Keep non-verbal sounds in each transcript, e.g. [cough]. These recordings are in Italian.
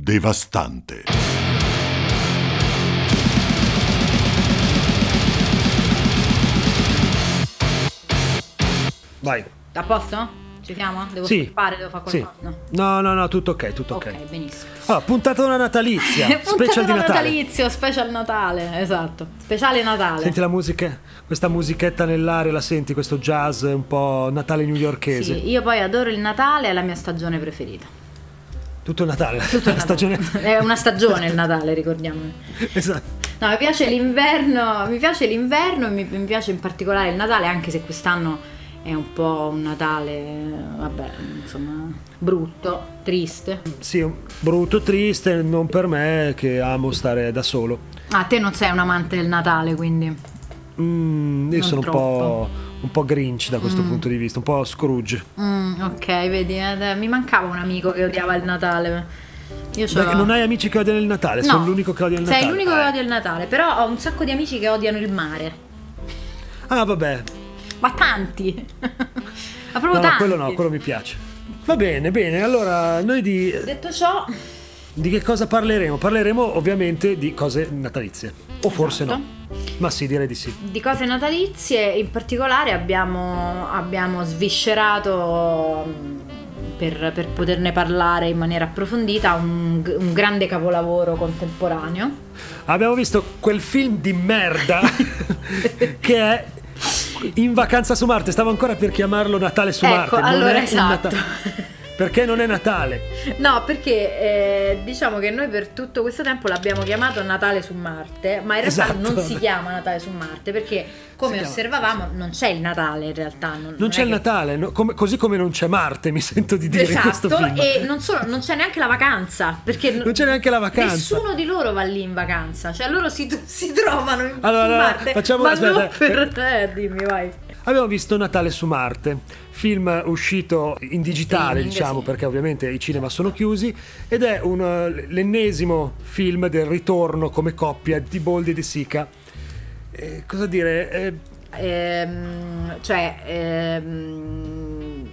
Devastante. Vai. A posto? Ci siamo? Devo Sì. scappare, devo fare Sì. qualcosa? No. No, no, no, tutto ok, tutto ok. Ok, benissimo. Allora, puntata una natalizia, [laughs] Puntata special di Natale. natalizio, special Natale, esatto. Speciale Natale. Senti la musica, questa musichetta nell'aria, la senti, questo jazz un po' Natale newyorkese. Sì, io poi adoro il Natale, è la mia stagione preferita. Tutto il Natale, Tutto il Natale. stagione. È una stagione il Natale, ricordiamo. esatto. No, mi piace l'inverno, mi piace l'inverno e mi, mi piace in particolare il Natale, anche se quest'anno è un po' un Natale, vabbè, insomma, brutto, triste. Sì, brutto, triste, non per me che amo stare da solo. Ah, te non sei un amante del Natale, quindi. Mm, io Non sono un troppo. po', un po' grinch da questo punto di vista, un po' Scrooge. Mm, ok, vedi, eh, mi mancava un amico che odiava il Natale. Io c'ho- Beh, non hai amici che odiano il Natale, No, sono l'unico che odia il Natale. Sei l'unico che Eh. odia il Natale, però ho un sacco di amici che odiano il mare. Ah, vabbè. Ma tanti. [laughs] Ma proprio No, no, tanti. quello no, quello mi piace. Va bene, bene, allora noi di, Detto ciò, di che cosa parleremo? Parleremo ovviamente di cose natalizie. O forse Esatto. no. Ma sì, direi di sì. di cose natalizie, in particolare abbiamo, abbiamo sviscerato mh, per, per poterne parlare in maniera approfondita un, un grande capolavoro contemporaneo. Abbiamo visto quel film di merda [laughs] che è In vacanza su Marte. Stavo ancora per chiamarlo Natale su Ecco, Marte. non allora, esatto. Nata- [laughs] Perché non è Natale. No, perché eh, diciamo che noi per tutto questo tempo l'abbiamo chiamato Natale su Marte, ma in realtà Esatto. non si chiama Natale su Marte perché, come Si chiama- osservavamo, non c'è il Natale in realtà. Non, Non è c'è il che- Natale, no? Come- così come non c'è Marte, mi sento di dire in questo Esatto, film. e non solo, non c'è neanche la vacanza, perché Non c'è neanche la vacanza. Nessuno di loro va lì in vacanza, cioè loro si, si trovano in Allora, su allora, Marte, facciamo- ma aspetta, non per eh, dimmi, vai. Abbiamo visto Natale su Marte, film uscito in digitale, Streaming, diciamo, sì. perché ovviamente i cinema sono chiusi, ed è un, eh, l'ennesimo film del ritorno come coppia di Boldi e De Sica. Eh, cosa dire? eh, Ehm, cioè, ehm,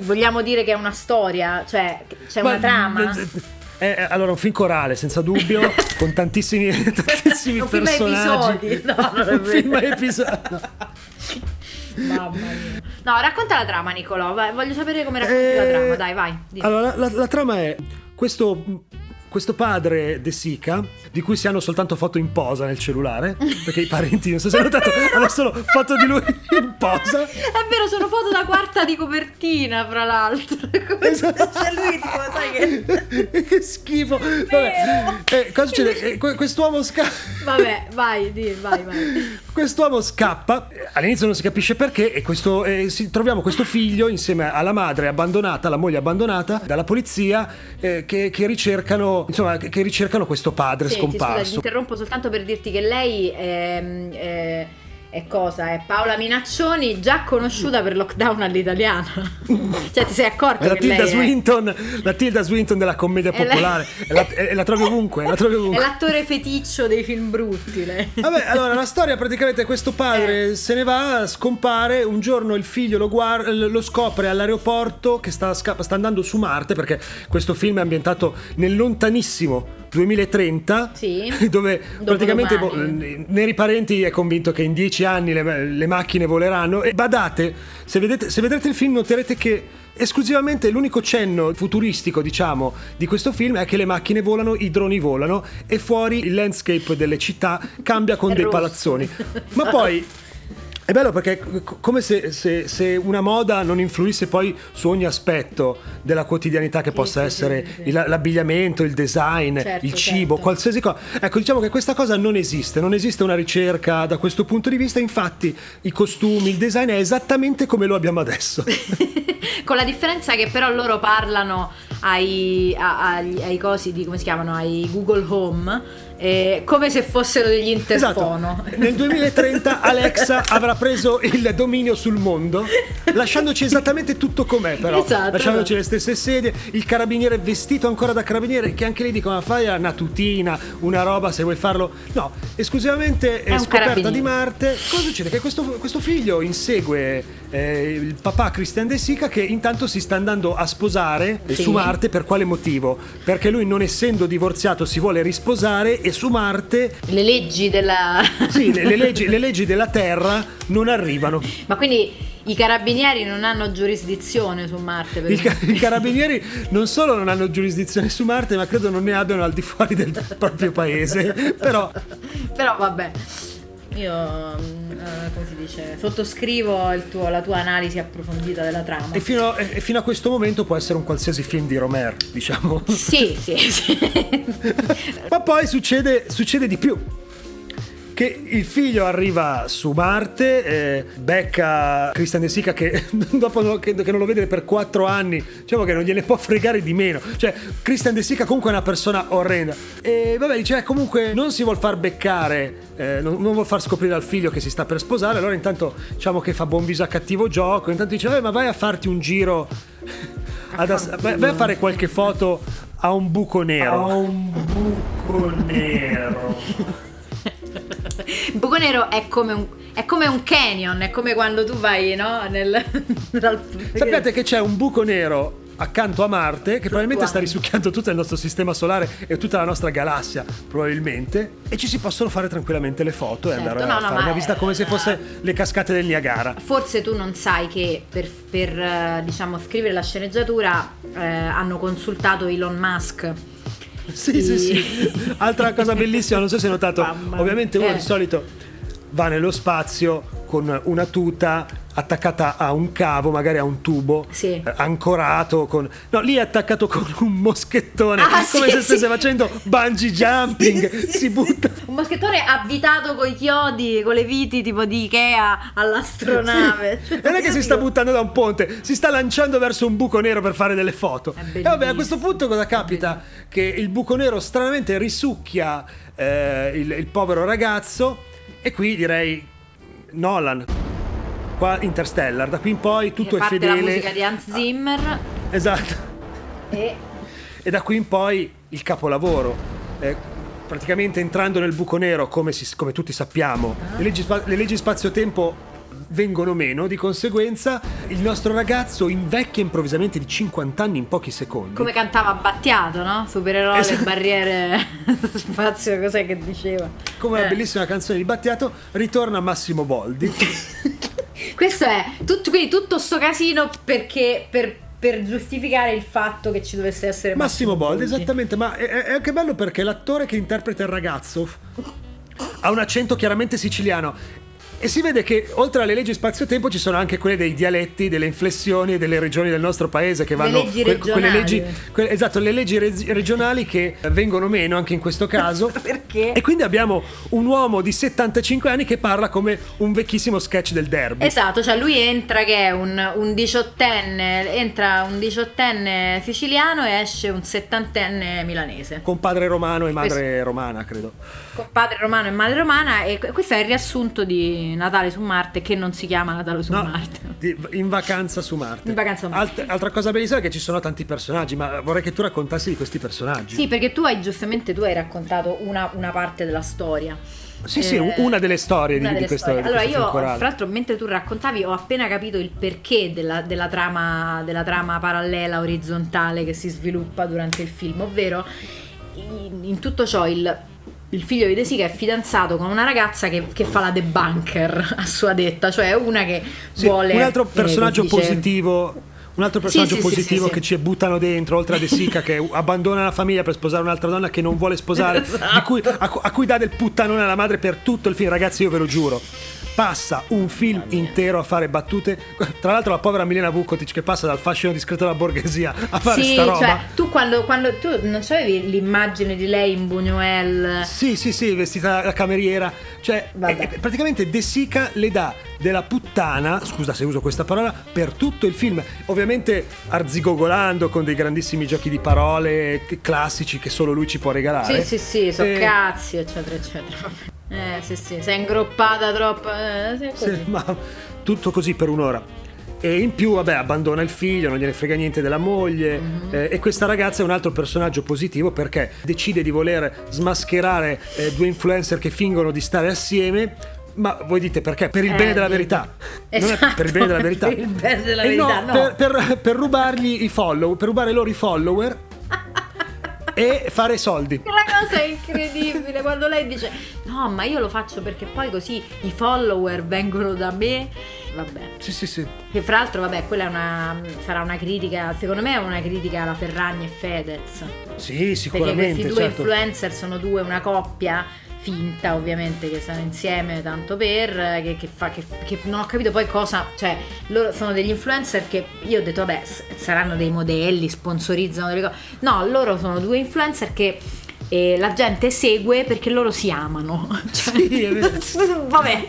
vogliamo dire che è una storia, cioè c'è ma- una trama. eh, eh, allora, un film corale, senza dubbio, [laughs] con tantissimi, tantissimi Un film a personaggi. episodi. No, non è un film a vero. episodi. Mamma mia. No, racconta la trama, Nicolò. voglio sapere come racconti la Eh, trama. Dai, vai. dimmi. Allora, la, la trama è questo, questo padre De Sica, di cui si hanno soltanto foto in posa nel cellulare, perché i parenti, non so se hai notato, hanno solo foto di lui in posa. È vero, sono foto da quarta di copertina, fra l'altro. [laughs] Come Esatto. c'è lui, tipo, sai che. [laughs] che schifo. Vabbè. Eh, cosa succede? Eh, que- quest'uomo scappa. Vabbè, vai, di, vai, vai. Quest'uomo scappa, all'inizio non si capisce perché, e questo, eh, si- troviamo questo figlio insieme alla madre abbandonata, alla moglie abbandonata, dalla polizia, eh, che, che ricercano, insomma, che, che ricercano questo padre Senti, scusa, ti scomparso. interrompo soltanto per dirti che lei è, è- è cosa? È Paola Minaccioni, già conosciuta per lockdown all'italiana. [laughs] cioè, ti sei accorto È la che lei Tilda è, Swinton, la Tilda Swinton della commedia È popolare, e la, e la trovi ovunque, la trovi è ovunque. l'attore feticcio dei film brutti. Lei. Vabbè, allora la storia praticamente è questo padre Eh. se ne va, scompare, un giorno il figlio lo, guarda, lo scopre all'aeroporto che sta, sta andando su Marte perché questo film è ambientato nel lontanissimo 2030 Sì. [laughs] dove praticamente Dopodomani. Neri Parenti è convinto che in dieci anni le, le macchine voleranno e badate, se, vedete, se vedrete il film noterete che esclusivamente l'unico cenno futuristico diciamo di questo film è che le macchine volano, i droni volano e fuori il landscape delle città cambia con È dei rosso. palazzoni [laughs] ma poi è bello perché è co- come se, se- se una moda non influisse poi su ogni aspetto della quotidianità che possa sì, essere sì, sì. l'abbigliamento, il design, Certo, il cibo, certo. qualsiasi cosa. Ecco, diciamo che questa cosa non esiste, non esiste una ricerca da questo punto di vista, infatti i costumi, il design è esattamente come lo abbiamo adesso. [laughs] Con la differenza che però loro parlano ai, a- agli- ai cosi di come si chiamano, ai Google Home, eh, come se fossero degli interfono. Esatto. Nel 2030 Alexa avrà preso il dominio sul mondo, lasciandoci esattamente tutto com'è, però. Esatto. Lasciandoci le stesse sedie, il carabiniere vestito ancora da carabiniere, che anche lì dicono: "Ma fai una tutina, una roba se vuoi farlo. No, esclusivamente È un scoperta di Marte. Cosa succede? Che questo, questo figlio insegue eh, il papà Christian De Sica che intanto si sta andando a sposare Sì. su Marte per quale motivo? Perché lui non essendo divorziato si vuole risposare e su Marte Le leggi della... [laughs] sì, le, le leggi, le [laughs] leggi della Terra non arrivano. Ma quindi i carabinieri non hanno giurisdizione su Marte? I, ca- i carabinieri non solo non hanno giurisdizione su Marte, ma credo non ne abbiano al di fuori del proprio paese. [laughs] Però Però vabbè, io mm, eh, come si dice, sottoscrivo il tuo- la tua analisi approfondita della trama. e fino, e fino a questo momento può essere un qualsiasi film di Romer, diciamo. Sì, sì, sì. [laughs] Ma poi succede, succede di più. Che il figlio arriva su Marte, eh, becca Christian De Sica che [laughs] dopo che, che non lo vede per quattro anni, diciamo che non gliene può fregare di meno. Cioè, Christian De Sica comunque è una persona orrenda. E vabbè, dice, eh, comunque non si vuol far beccare, eh, non, non vuol far scoprire al figlio che si sta per sposare, allora intanto diciamo che fa buon viso a cattivo gioco, intanto dice, "Vabbè, ma vai a farti un giro, [laughs] ad ass- vai, vai a fare qualche foto a un buco nero. A un buco nero. [laughs] Il buco nero è come un, è come un canyon, è come quando tu vai, no? Nel, [laughs] dal- Sappiate che c'è un buco nero accanto a Marte che probabilmente sta risucchiando tutto il nostro sistema solare e tutta la nostra galassia, probabilmente, e ci si possono fare tranquillamente le foto e Certo, andare no, a no, fare una visita come se fosse le cascate del Niagara. Forse tu non sai che per, per, eh, diciamo, scrivere la sceneggiatura eh, hanno consultato Elon Musk. Sì, sì, sì. Altra cosa bellissima, non so se hai notato, Mamma ovviamente uno Eh. di solito va nello spazio con una tuta attaccata a un cavo, magari a un tubo, Sì. eh, ancorato con... No, lì è attaccato con un moschettone, Ah, come sì, se stesse sì. facendo bungee jumping, [laughs] si butta... Un moschettone avvitato con i chiodi, con le viti tipo di Ikea all'astronave. Cioè, Non è che si sta buttando da un ponte, si sta lanciando verso un buco nero per fare delle foto. E vabbè, a questo punto cosa capita? Che il buco nero stranamente risucchia eh, il, il povero ragazzo e qui direi Nolan. Qua Interstellar, da qui in poi tutto è fedele. la musica di Hans Zimmer Esatto. e E da qui in poi il capolavoro. Eh, praticamente entrando nel buco nero, come, si- come tutti sappiamo, Ah. le leggi, le leggi spazio-tempo vengono meno, di conseguenza il nostro ragazzo invecchia improvvisamente di 50 anni in pochi secondi. come cantava Battiato, no? Supererò le Esatto. barriere [laughs] spazio, cos'è che diceva? Come una Eh. bellissima canzone di Battiato, ritorna Massimo Boldi. [laughs] Questo è tutto, quindi tutto sto casino perché per, per giustificare il fatto che ci dovesse essere Massimo Boldi, esattamente, ma è, è anche bello perché l'attore che interpreta il ragazzo ha un accento chiaramente siciliano. E si vede che oltre alle leggi spazio-tempo ci sono anche quelle dei dialetti, delle inflessioni delle regioni del nostro paese che vanno leggi que- quelle leggi que- esatto, le leggi reg- regionali che vengono meno anche in questo caso. [laughs] Perché? E quindi abbiamo un uomo di 75 anni che parla come un vecchissimo sketch del derby. Esatto, cioè lui entra che è un, un diciottenne, entra un diciottenne siciliano e esce un settantenne milanese. Con padre romano e madre romana, credo. Padre romano e madre romana e questo è il riassunto di Natale su Marte che non si chiama Natale su No, Marte. di- in vacanza su Marte. In vacanza su Marte. Alt- altra cosa bellissima è che ci sono tanti personaggi, ma vorrei che tu raccontassi di questi personaggi. Sì, perché tu hai giustamente tu hai raccontato una, una parte della storia. Sì, sì, Eh, una delle storie di, una di delle questo, storie. di Allora, questo io, tra l'altro, mentre tu raccontavi, ho appena capito il perché della, della trama, della trama parallela orizzontale che si sviluppa durante il film, ovvero in tutto ciò il, il figlio di De Sica è fidanzato con una ragazza che, che fa la debunker [laughs] a sua detta, cioè una che Sì, vuole. un altro eh, personaggio dice- positivo. Un altro personaggio sì, sì, positivo sì, che ci buttano dentro, oltre a De Sica, che abbandona la famiglia per sposare un'altra donna che non vuole sposare, [laughs] Esatto. cui- a, a cui dà del puttanone alla madre per tutto il film. Ragazzi, io ve lo giuro. Passa un film intero a fare battute. Tra l'altro, la povera Milena Vukotic che passa dal fascino discreto della borghesia a fare Sì, sta roba. cioè tu quando, quando tu non c'avevi l'immagine di lei in Buñuel Sì, sì, sì, vestita da cameriera. Cioè, Vabbè. eh, praticamente De Sica le dà della puttana, scusa se uso questa parola, per tutto il film. Ovviamente arzigogolando con dei grandissimi giochi di parole classici che solo lui ci può regalare. Sì, sì, sì, so Eh, cazzi, eccetera, eccetera. Eh, sì, sì, sei ingroppata troppo. Eh, sì, sì, così. ma tutto così per un'ora. E in più, vabbè, abbandona il figlio, non gliene frega niente della moglie. Mhm. eh, e questa ragazza è un altro personaggio positivo perché decide di voler smascherare eh, due influencer che fingono di stare assieme. Ma voi dite perché? Per il Eh, bene della dite. verità. Esatto, per il bene della [laughs] verità. per il bene della Eh verità, no. Per, per- per rubargli i follow, per rubare loro i follower [laughs] e fare soldi. La cosa è incredibile quando lei dice: No, ma io lo faccio perché poi così i follower vengono da me. Vabbè. Sì, sì, sì. Che fra l'altro, vabbè, quella una, sarà una critica, secondo me è una critica alla Ferragni e Fedez. Sì, Perché sicuramente. questi due certo. influencer sono due, una coppia finta ovviamente che stanno insieme tanto per che, che fa che, che non ho capito poi cosa cioè loro sono degli influencer che io ho detto vabbè saranno dei modelli sponsorizzano delle cose no loro sono due influencer che eh, la gente segue perché loro si amano [laughs] Cioè, Sì, [laughs] vabbè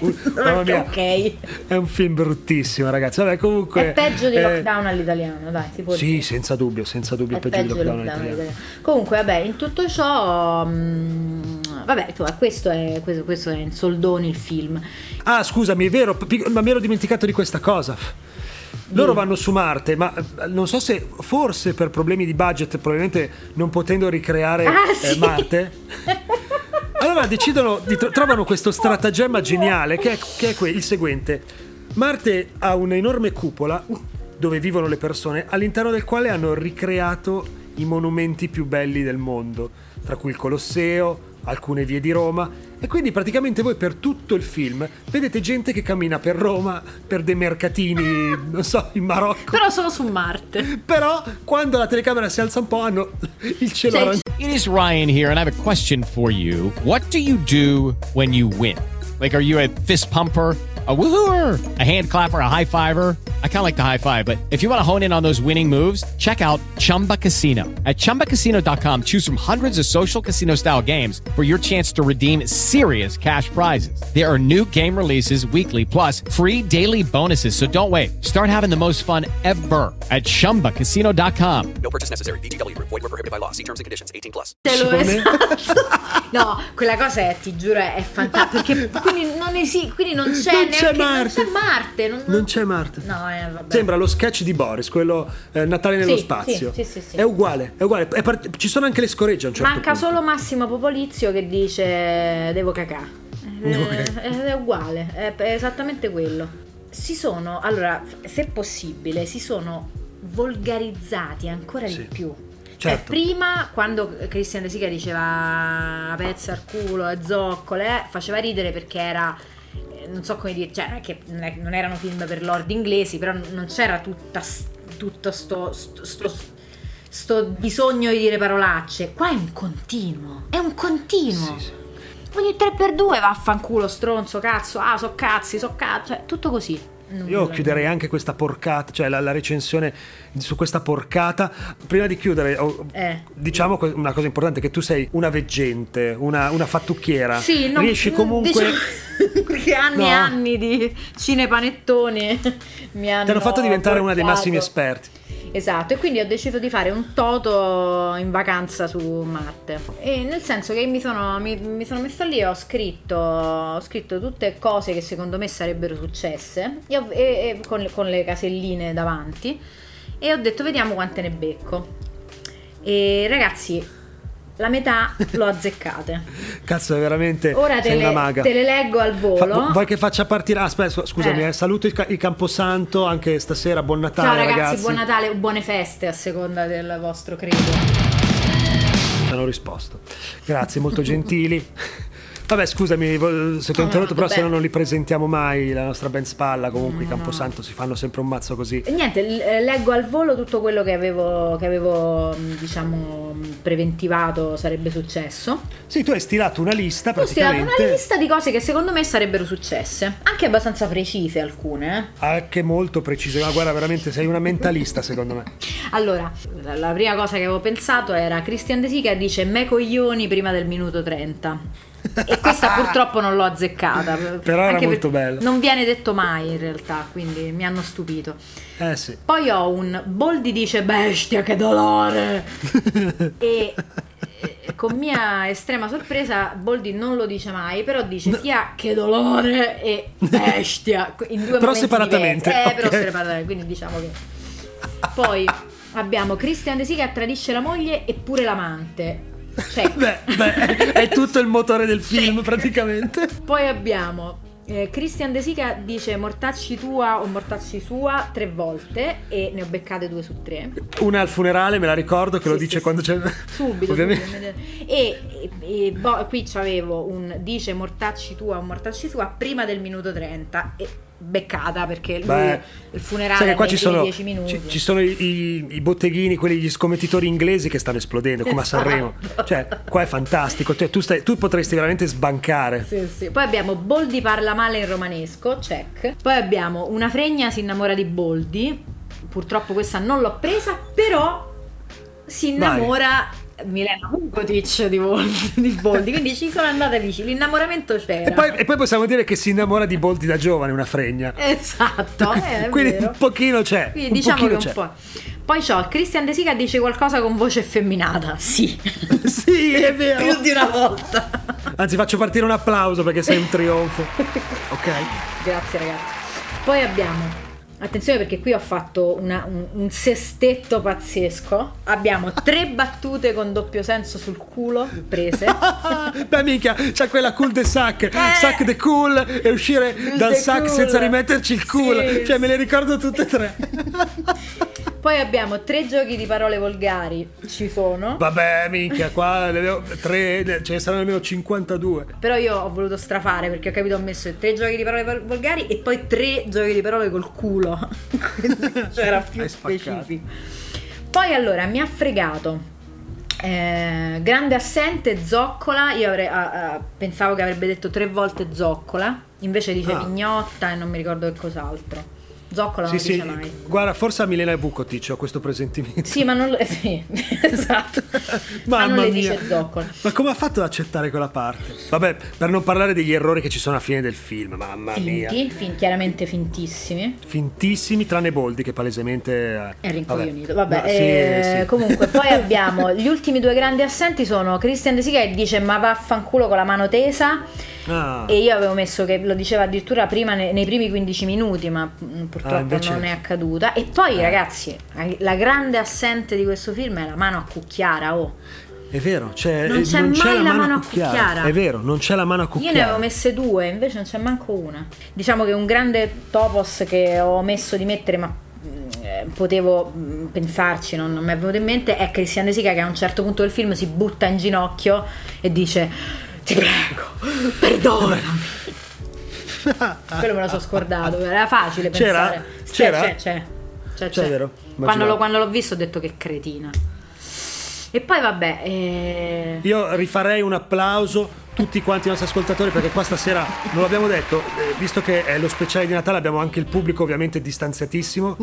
mia. ok È un film bruttissimo, ragazzi. Vabbè, comunque. è peggio di eh, lockdown all'italiano dai si può Sì, dire. senza dubbio, senza dubbio. È peggio di peggio lockdown lockdown all'italiano. all'italiano. Comunque, vabbè, in tutto ciò, mm, vabbè, insomma, questo è, questo, questo è in soldoni il film. Ah, scusami, è vero, ma mi ero dimenticato di questa cosa. Loro vanno su Marte, ma eh, non so se forse per problemi di budget, probabilmente non potendo ricreare Ah, eh, sì. Marte. [laughs] Allora decidono, di tro- trovano questo stratagemma geniale che è, che è que- il seguente. Marte ha un'enorme cupola dove vivono le persone, all'interno del quale hanno ricreato i monumenti più belli del mondo, tra cui il Colosseo, alcune vie di Roma. E quindi praticamente voi per tutto il film vedete gente che cammina per Roma, per dei mercatini, non so, in Marocco. Però sono su Marte. Però quando la telecamera si alza un po' hanno il cielo arancione. It is Ryan here, and I have a question for you. What do you do when you win? Like, are you a fist pumper? A woohooer, a hand clapper, a high fiver. I kind of like the high five, but if you want to hone in on those winning moves, check out Chumba Casino. At chumbacasino.com, choose from hundreds of social casino style games for your chance to redeem serious cash prizes. There are new game releases weekly, plus free daily bonuses. So don't wait. Start having the most fun ever at chumbacasino.com. No purchase necessary. VGW Group. Void were prohibited by law. See terms and conditions. 18 plus. Te lo Cione. esatto. [laughs] No, quella cosa è, ti giuro, è fantastica. Perché quindi non esiste, quindi non c'è Non c'è neanche Marte. Non c'è Marte. Non, Non c'è Marte. No, eh, vabbè. Sembra lo sketch di Boris, quello eh, Natale nello Sì, spazio. sì, sì, sì. È uguale, è uguale. È part- ci sono anche le scoregge a un certo Manca punto. solo Massimo Popolizio che dice devo cacà. [laughs] Devo Eh, cacà. È, è uguale, è, è esattamente quello. Si sono, allora, se possibile, si sono volgarizzati ancora Sì. di più. Certo. Cioè, prima, quando Christian De Sica diceva pezzi al culo e zoccole, eh, faceva ridere perché era eh, non so come dire, cioè non, è che, non, è- non erano film per lord inglesi, però non c'era tutta, tutto sto, sto, sto- sto bisogno di dire parolacce. Qua è un continuo, è un continuo. Sì, sì. Ogni 3x2 vaffanculo, stronzo, cazzo, ah, so cazzi, so cazzo, cioè tutto così. Non- Io chiuderei anche questa porcata, cioè la, la recensione su questa porcata. Prima di chiudere, oh, Eh. diciamo una cosa importante: che tu sei una veggente, una, una fattucchiera. Sì, non, Riesci comunque. diciamo [laughs] che anni No. e anni di cinepanettone mi hanno Ti hanno fatto diventare una dei portato. massimi esperti. Esatto, e quindi ho deciso di fare un toto in vacanza su Marte. E nel senso che mi sono, mi, mi sono messa lì e ho scritto, ho scritto tutte cose che secondo me sarebbero successe e e- e con, con le caselline davanti e ho detto vediamo quante ne becco. E ragazzi, la metà l'ho azzeccate. Cazzo, è veramente. Ora te le, maga. te le leggo al Fa- volo. vuoi che faccia partire? Ah, aspetta, scu- scusami, Eh. eh, saluto il, il Camposanto anche stasera. Buon Natale, Ciao ragazzi, ragazzi. buon Natale o buone feste a seconda del vostro credo. Hanno risposto. Grazie, molto gentili. [laughs] Vabbè, scusami, se ti ho No, interrotto, no, però se no non li presentiamo mai. La nostra band spalla, comunque, i Camposanto si fanno sempre un mazzo così. E Niente, eh, leggo al volo tutto quello che avevo, che avevo mh, diciamo, mh, preventivato sarebbe successo. Sì, tu hai stilato una lista Ho stilato praticamente. una lista di cose che secondo me sarebbero successe, anche abbastanza precise alcune. eh. Anche molto precise. Ma guarda, veramente sei una mentalista, secondo me. [laughs] Allora, la, la prima cosa che avevo pensato era Christian De Sica dice me coglioni prima del minuto 30. [laughs] E questa purtroppo non l'ho azzeccata. Però era anche molto bella. Non viene detto mai in realtà, quindi mi hanno stupito. Eh sì. Poi ho un Boldi dice bestia che dolore [laughs] e eh, con mia estrema sorpresa Boldi non lo dice mai però dice tia che dolore e bestia [laughs] in due Però separatamente, diversi. eh, però ok. separatamente quindi diciamo che poi abbiamo Christian De Sica tradisce la moglie e pure l'amante [laughs] Beh, beh, è tutto il motore del film, praticamente. poi abbiamo eh, Christian De Sica dice mortacci tua o mortacci sua tre volte e ne ho beccate due su tre Una al funerale, me la ricordo, che lo Sì, dice sì, quando sì. c'è. Subito, [laughs] Ovviamente. subito. E, e- e boh, qui c'avevo un dice mortacci tua o mortacci sua prima del minuto 30 e beccata perché lui Beh, il funerale sai che qua ci sono, 10 minuti. ci, ci sono i, i- i botteghini, quelli gli scommettitori inglesi che stanno esplodendo, come a Sanremo. Esatto. Cioè, qua è fantastico. Cioè, tu, stai- tu potresti veramente sbancare. Sì, sì. Poi abbiamo Boldi parla male in romanesco, check. Poi abbiamo una fregna si innamora di Boldi. Purtroppo questa non l'ho presa, però si innamora Milena Vukotic di Boldi, [laughs] di Boldi, quindi ci sono andate vicino. L'innamoramento c'era. E poi, e poi possiamo dire che si innamora di Boldi da giovane, una fregna. Esatto, eh, è [laughs] Quindi vero. un pochino c'è. Quindi un diciamo che un c'è. po'. Poi c'ho Christian De Sica dice qualcosa con voce effeminata. [laughs] Sì. Sì, è vero. Più di una volta. Anzi, faccio partire un applauso perché sei un trionfo. Ok? Grazie ragazzi. Poi abbiamo Attenzione perché qui ho fatto una- un, un sestetto pazzesco. Abbiamo tre battute con doppio senso sul culo prese. [laughs] Beh, mica, c'è quella cool de sac, sac de cool e uscire dal sac cool. senza rimetterci il culo. Sì, cioè, me le ricordo tutte e tre. [laughs] Poi abbiamo tre giochi di parole volgari. Ci sono. Vabbè, minchia, qua ne avevo tre, ce ne saranno almeno 52. Però io ho voluto strafare perché ho capito ho messo tre giochi di parole vol- volgari e poi tre giochi di parole col culo. [laughs] Quindi c'era più specifico. Poi allora mi ha fregato. eh, grande assente, zoccola. Io avrei, ah, ah, pensavo che avrebbe detto tre volte zoccola, invece dice Ah. pignotta e non mi ricordo che cos'altro. Zoccola Sì, non sì, dice mai. guarda, forse a Milena e Vukotic ho questo presentimento. Sì, ma non lo. [laughs] Sì, esatto. [laughs] ma non le mia. dice zoccola. Ma come ha fatto ad accettare quella parte? Vabbè, per non parlare degli errori che ci sono alla fine del film, mamma mia. Finti, fin- chiaramente fintissimi. Fintissimi, tranne Boldi che palesemente eh, È rincoglionito. Vabbè, sì, eh, sì. comunque poi [laughs] abbiamo gli ultimi due grandi assenti sono Christian De Sica che dice ma vaffanculo con la mano tesa Ah. e io avevo messo che lo diceva addirittura prima ne- nei, primi 15 minuti ma mm, purtroppo Ah, invece- non è accaduta e poi ragazzi la grande assente di questo film è la mano a cucchiara oh. È vero, c'è, Non eh, c'è mai la mano a cucchiara. cucchiara. È vero, non c'è la mano a Io cucchiara. ne avevo messe due, invece non c'è manco una. Diciamo che un grande topos che ho messo di mettere, ma mm, eh, potevo mm, pensarci, non, non mi è venuto in mente, è Christian De Sica che a un certo punto del film si butta in ginocchio e dice ti prego, perdonami. Quello me lo so scordato, era facile C'era? pensare. C'era? C'è, c'è. c'è, C'è, c'è. vero? Quando, lo, quando l'ho visto ho detto che cretina. E poi vabbè, eh, Io rifarei un applauso tutti quanti i nostri ascoltatori perché qua stasera non l'abbiamo detto, eh, visto che è lo speciale di Natale abbiamo anche il pubblico ovviamente distanziatissimo,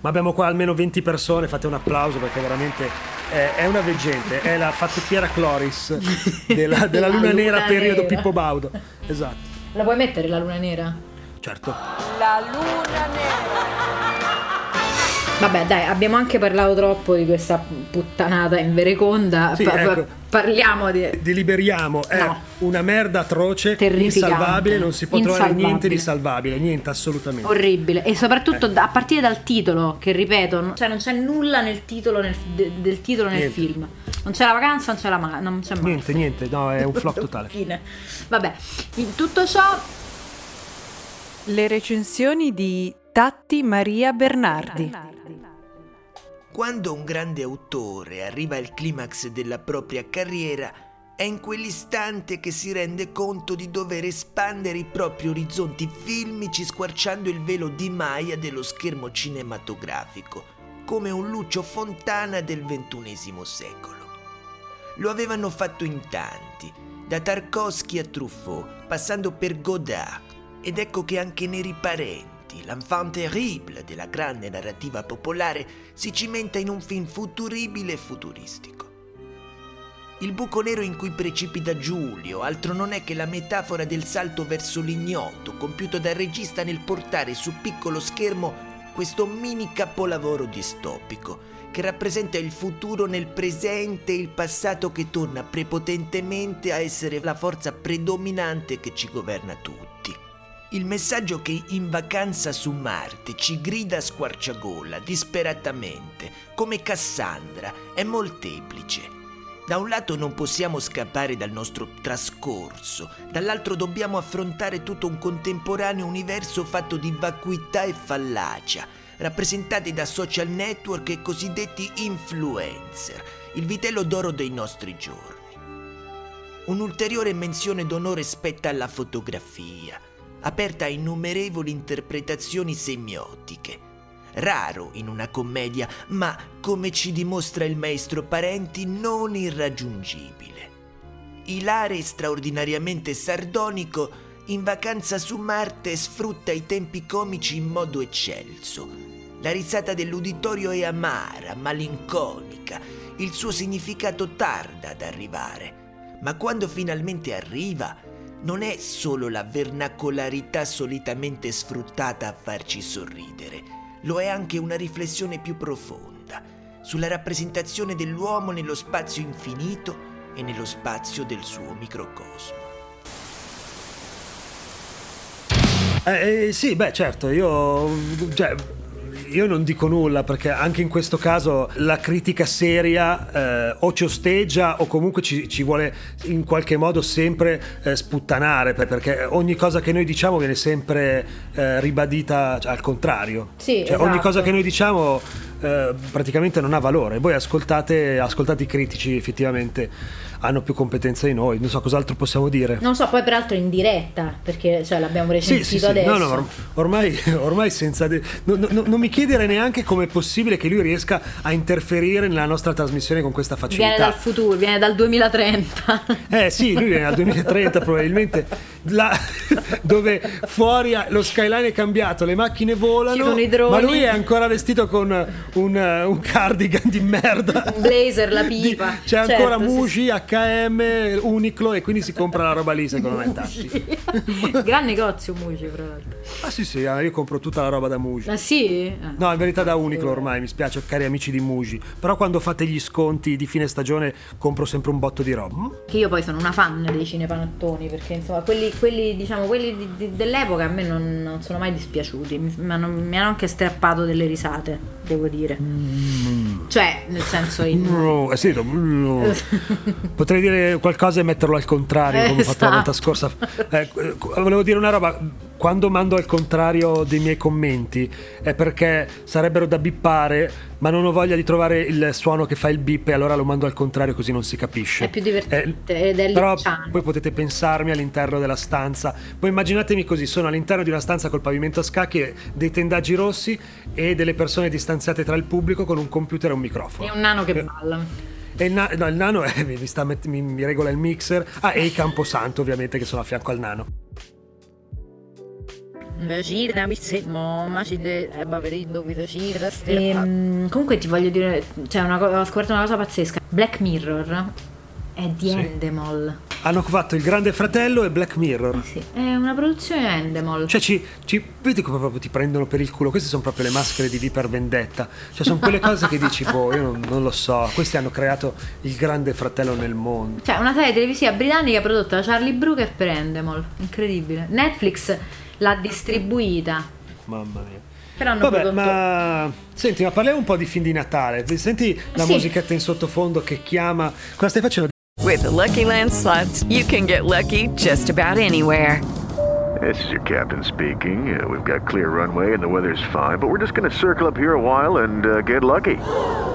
ma abbiamo qua almeno 20 persone, fate un applauso perché veramente è, è una veggente, è la fattucchiera Cloris della, [laughs] della La Luna Luna Nera periodo Nera. Pippo Baudo. Esatto, la puoi mettere la luna nera? certo. Vabbè, dai, abbiamo anche parlato troppo di questa puttanata in vereconda. Sì, Pa- ecco. Parliamo di. Deliberiamo, è No. una merda atroce, insalvabile, non si può trovare niente di salvabile, niente assolutamente. Orribile e soprattutto Eh. a partire dal titolo, che ripeto, non, cioè non c'è nulla nel titolo nel- de- del titolo nel Niente. film. Non c'è la vacanza, non c'è la ma- non c'è mai. Niente, niente, no, è un flop totale. [laughs] Fine. Vabbè, in tutto ciò Le recensioni di Tatti Maria Bernardi. Quando un grande autore arriva al climax della propria carriera, È in quell'istante che si rende conto di dover espandere i propri orizzonti filmici squarciando il velo di Maya dello schermo cinematografico, come un Lucio Fontana del XXI secolo. Lo avevano fatto in tanti, da Tarkovsky a Truffaut, passando per Godard, ed ecco che anche nei riparenti, l'enfant terrible della grande narrativa popolare si cimenta in un film futuribile e futuristico. Il buco nero in cui precipita Giulio altro non è che la metafora del salto verso l'ignoto compiuto dal regista nel portare su piccolo schermo questo mini capolavoro distopico che rappresenta il futuro nel presente e il passato che torna prepotentemente a essere la forza predominante che ci governa tutti. Il messaggio che in vacanza su Marte ci grida a squarciagola, disperatamente, come Cassandra, è molteplice. Da un lato non possiamo scappare dal nostro trascorso, dall'altro dobbiamo affrontare tutto un contemporaneo universo fatto di vacuità e fallacia, rappresentati da social network e cosiddetti influencer, il vitello d'oro dei nostri giorni. Un'ulteriore menzione d'onore spetta alla fotografia, aperta a innumerevoli interpretazioni semiotiche raro in una commedia, ma come ci dimostra il maestro Parenti, non irraggiungibile. Ilare straordinariamente sardonico, in vacanza su Marte sfrutta i tempi comici in modo eccelso. La risata dell'uditorio è amara, malinconica, il suo significato tarda ad arrivare, ma quando finalmente arriva, non è solo la vernacolarità solitamente sfruttata a farci sorridere, lo è anche una riflessione più profonda sulla rappresentazione dell'uomo nello spazio infinito e nello spazio del suo microcosmo. Eh, eh, sì, beh, certo, io. Cioè, io non dico nulla perché anche in questo caso la critica seria eh, o ci osteggia o comunque ci, ci, vuole in qualche modo sempre eh, sputtanare perché ogni cosa che noi diciamo viene sempre eh, ribadita cioè, al contrario. Sì, cioè, esatto. Ogni cosa che noi diciamo eh, praticamente non ha valore. Voi ascoltate, ascoltate i critici effettivamente hanno più competenza di noi, non so cos'altro possiamo dire. Non so, poi peraltro in diretta, perché cioè, l'abbiamo recensito sì, sì, sì. adesso. No, no, ormai, [laughs] ormai senza... De- no, no, non mi chiedere neanche come è possibile che lui riesca a interferire nella nostra trasmissione con questa facilità. Viene dal futuro, viene dal 2030. Eh sì, lui viene dal 2030 [laughs] probabilmente, là, [laughs] dove fuori lo skyline è cambiato, le macchine volano, ma lui è ancora vestito con un, un cardigan di merda. Un blazer, la [laughs] pipa. Di- c'è Certo, ancora sì, Muji, HM, Uniqlo e quindi si compra la roba lì secondo me sì. Gran negozio Muji, fra l'altro. Ah sì sì, io compro tutta la roba da Muji. Ah sì? Eh. No, in verità da Uniqlo ormai, mi spiace, cari amici di Muji. Però quando fate gli sconti di fine stagione compro sempre un botto di roba. Che io poi sono una fan dei cinepanottoni, perché insomma quelli, quelli, diciamo, quelli di- di- dell'epoca a me non, non sono mai dispiaciuti, mi, mi hanno, mi hanno anche strappato delle risate, devo dire. Cioè, nel senso in... No, eh sì, no. [laughs] Potrei dire qualcosa e metterlo al contrario, come ho fatto la volta Esatto. scorsa. Eh, eh, volevo dire una roba. Quando mando al contrario dei miei commenti è perché sarebbero da bippare, ma non ho voglia di trovare il suono che fa il bip e allora lo mando al contrario così non si capisce. È più divertente Eh, ed è Però poi potete pensarmi all'interno della stanza. Poi immaginatemi così: sono all'interno di una stanza col pavimento a scacchi, e dei tendaggi rossi e delle persone distanziate tra il pubblico con un computer e un microfono. È un nano che Eh, balla. E il, na- no, il nano eh, [laughs] mi, sta met- mi- mi regola il mixer. Ah, e i Camposanto, ovviamente, che sono a fianco al nano. Ehm, comunque ti voglio dire, cioè una ho scoperto una cosa pazzesca. Black Mirror è di Sì. Endemol. Hanno fatto Il Grande Fratello e Black Mirror. Sì, è una produzione Endemol. Cioè, ci, ci- vedi come proprio ti prendono per il culo? Queste sono proprio le maschere di V per vendetta. Cioè, sono quelle cose che dici, boh, io non, non lo so. Questi hanno creato il Grande Fratello nel mondo. Cioè, una serie televisiva britannica prodotta da Charlie Brooker per Endemol. Incredibile. Netflix l'ha distribuita. Mamma mia. Però hanno Vabbè, prodotto... ma senti, ma parliamo un po' di film di Natale. Senti la Sì. musichetta in sottofondo che chiama. Cosa stai facendo? With the Lucky Land slots, you can get lucky just about anywhere. This is your captain speaking. Uh, we've got clear runway and the weather's fine, but we're just going to circle up here a while and uh, get lucky.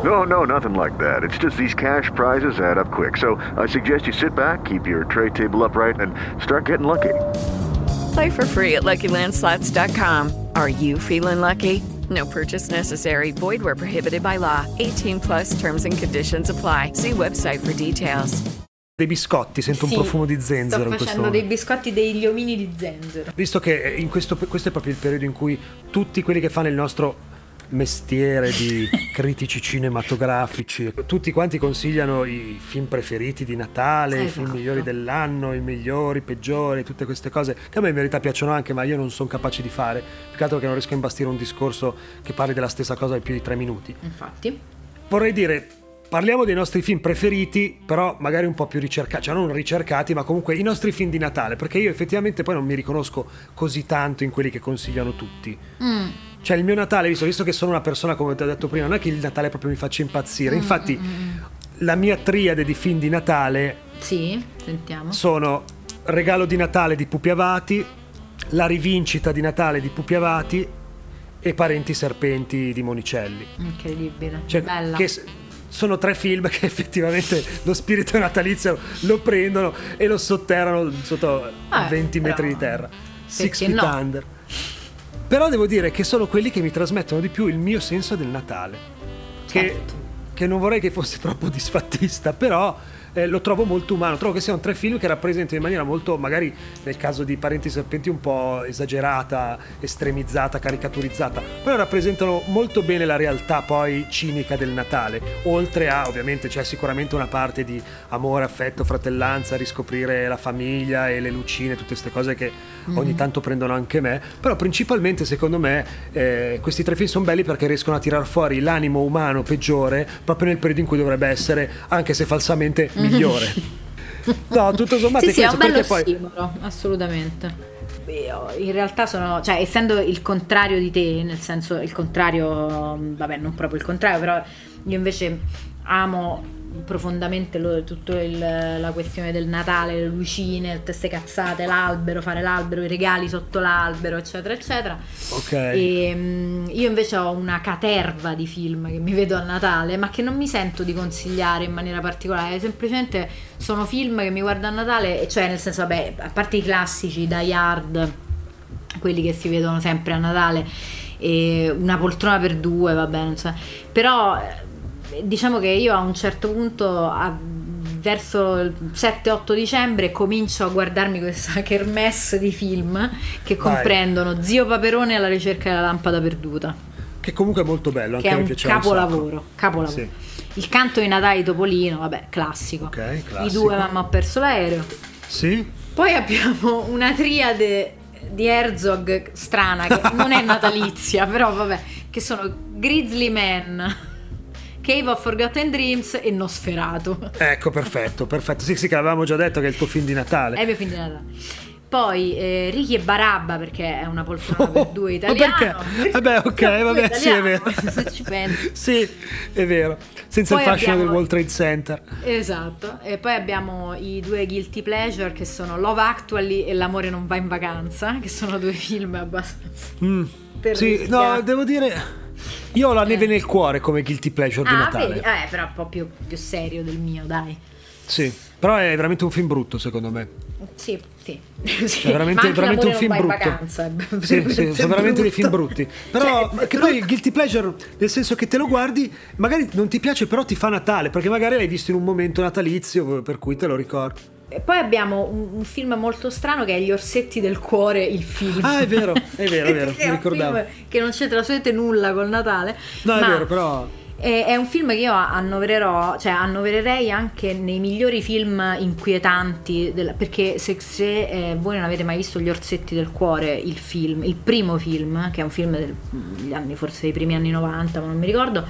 No, no, nothing like that. It's just these cash prizes add up quick. So I suggest you sit back, keep your tray table upright, and start getting lucky. Play for free at LuckyLandSlots.com. Are you feeling lucky? No purchase necessary. Void where prohibited by law. 18 plus terms and conditions apply. See website for details. Dei biscotti, sento Sì, un profumo di Sto zenzero in questo facendo dei biscotti degli omini di zenzero. Visto che in questo, questo è proprio il periodo in cui tutti quelli che fanno il nostro mestiere di [laughs] critici cinematografici, tutti quanti consigliano i film preferiti di Natale, i film Esatto. migliori dell'anno, i migliori, i peggiori, tutte queste cose che a me in verità piacciono anche, ma io non sono capace di fare, più che altro che non riesco a imbastire un discorso che parli della stessa cosa in più di tre minuti. Infatti. Vorrei dire, parliamo dei nostri film preferiti, però magari un po' più ricercati, cioè non ricercati, ma comunque i nostri film di Natale, perché io effettivamente poi non mi riconosco così tanto in quelli che consigliano tutti. Mm. Cioè il mio Natale, visto, visto che sono una persona, come ti ho detto prima, non è che il Natale proprio mi faccia impazzire, Mm, infatti la mia triade di film di Natale Sì, sentiamo. sono Regalo di Natale di Pupi Avati, La rivincita di Natale di Pupi Avati e Parenti Serpenti di Monicelli. Incredibile. Cioè, Bella. che sono tre film che [laughs] effettivamente lo spirito natalizio lo prendono e lo sotterrano sotto Eh, 20 metri però- di terra. Six feet no? under. Però devo dire che sono quelli che mi trasmettono di più il mio senso del Natale. Che, Certo. che non vorrei che fosse [laughs] troppo disfattista, però eh, lo trovo molto umano. Trovo che siano tre film che rappresentano in maniera molto, magari nel caso di Parenti Serpenti, un po' esagerata, estremizzata, caricaturizzata, però rappresentano molto bene la realtà poi cinica del Natale. Oltre a, ovviamente, c'è sicuramente una parte di amore, affetto, fratellanza, riscoprire la famiglia e le lucine, tutte queste cose che ogni Mhm. tanto prendono anche me. Però principalmente, secondo me, eh, questi tre film sono belli perché riescono a tirar fuori l'animo umano peggiore proprio nel periodo in cui dovrebbe essere, anche se falsamente, migliore. No, tutto sommato Sì, è sì, è questo, un bello poi... ossimoro, assolutamente. Io in realtà sono, cioè, essendo il contrario di te, nel senso il contrario, vabbè, non proprio il contrario, però io invece amo profondamente lo- tutta la questione del Natale, le lucine, tutte queste cazzate, l'albero, fare l'albero, i regali sotto l'albero, eccetera, eccetera. Ok. E, mm, io invece ho una caterva di film che mi vedo a Natale, ma che non mi sento di consigliare in maniera particolare, semplicemente sono film che mi guardo a Natale, cioè nel senso, vabbè, a parte i classici, Die Hard, quelli che si vedono sempre a Natale, e una poltrona per due, vabbè, non so. però diciamo che io a un certo punto verso il 7-8 dicembre comincio a guardarmi questa [laughs] kermesse di film che comprendono Zio Paperone alla ricerca della lampada perduta Che comunque è molto bello, che anche è a me un capolavoro, capolavoro. Sì. il canto di Natale Topolino vabbè classico, Ok, i classico. due mamma ho perso l'aereo Sì? poi abbiamo una triade di Herzog strana che non è natalizia, [laughs] però vabbè, che sono Grizzly Man, Cave of Forgotten Dreams e Nosferatu. Ecco, perfetto, perfetto. Sì, sì, che avevamo già detto che è il tuo film di Natale. È il mio film di Natale. Poi eh, Ricky e Barabba perché è una poltrona per due italiano. perché? Vabbè, ok, vabbè, sì, è vero. [laughs] Se ci pensi. Sì, è vero. Senza Poi il fascino abbiamo- del World Trade Center. Esatto, e poi abbiamo i due guilty pleasure che sono Love Actually e L'amore non va in vacanza, che sono due film abbastanza Mm. Sì, no, devo dire. Io ho la neve nel cuore come guilty pleasure di Ah, Natale. vedi? Eh, però un po' più, più serio del mio, dai. Sì, però è veramente un film brutto, secondo me. Sì, sì. È veramente, Ma anche veramente un film brutto. vacanza, è Sì, [laughs] sì, veramente sono veramente dei film brutti. Però Cioè, che poi il guilty pleasure, nel senso che te lo guardi, magari non ti piace, però ti fa Natale, perché magari l'hai visto in un momento natalizio, per cui te lo ricordi. E poi abbiamo un, un film molto strano che è Gli orsetti del cuore, il film. Ah, è vero, [laughs] è vero, è vero, mi ricordavo. che non c'entra assolutamente nulla col Natale. No, è vero, però. È, è un film che io annovererò, cioè annovererei anche nei migliori film inquietanti, del- perché se, se, eh, voi non avete mai visto Gli orsetti del cuore, il film, il primo film, che è un film degli anni, forse dei primi anni 90, ma non mi ricordo,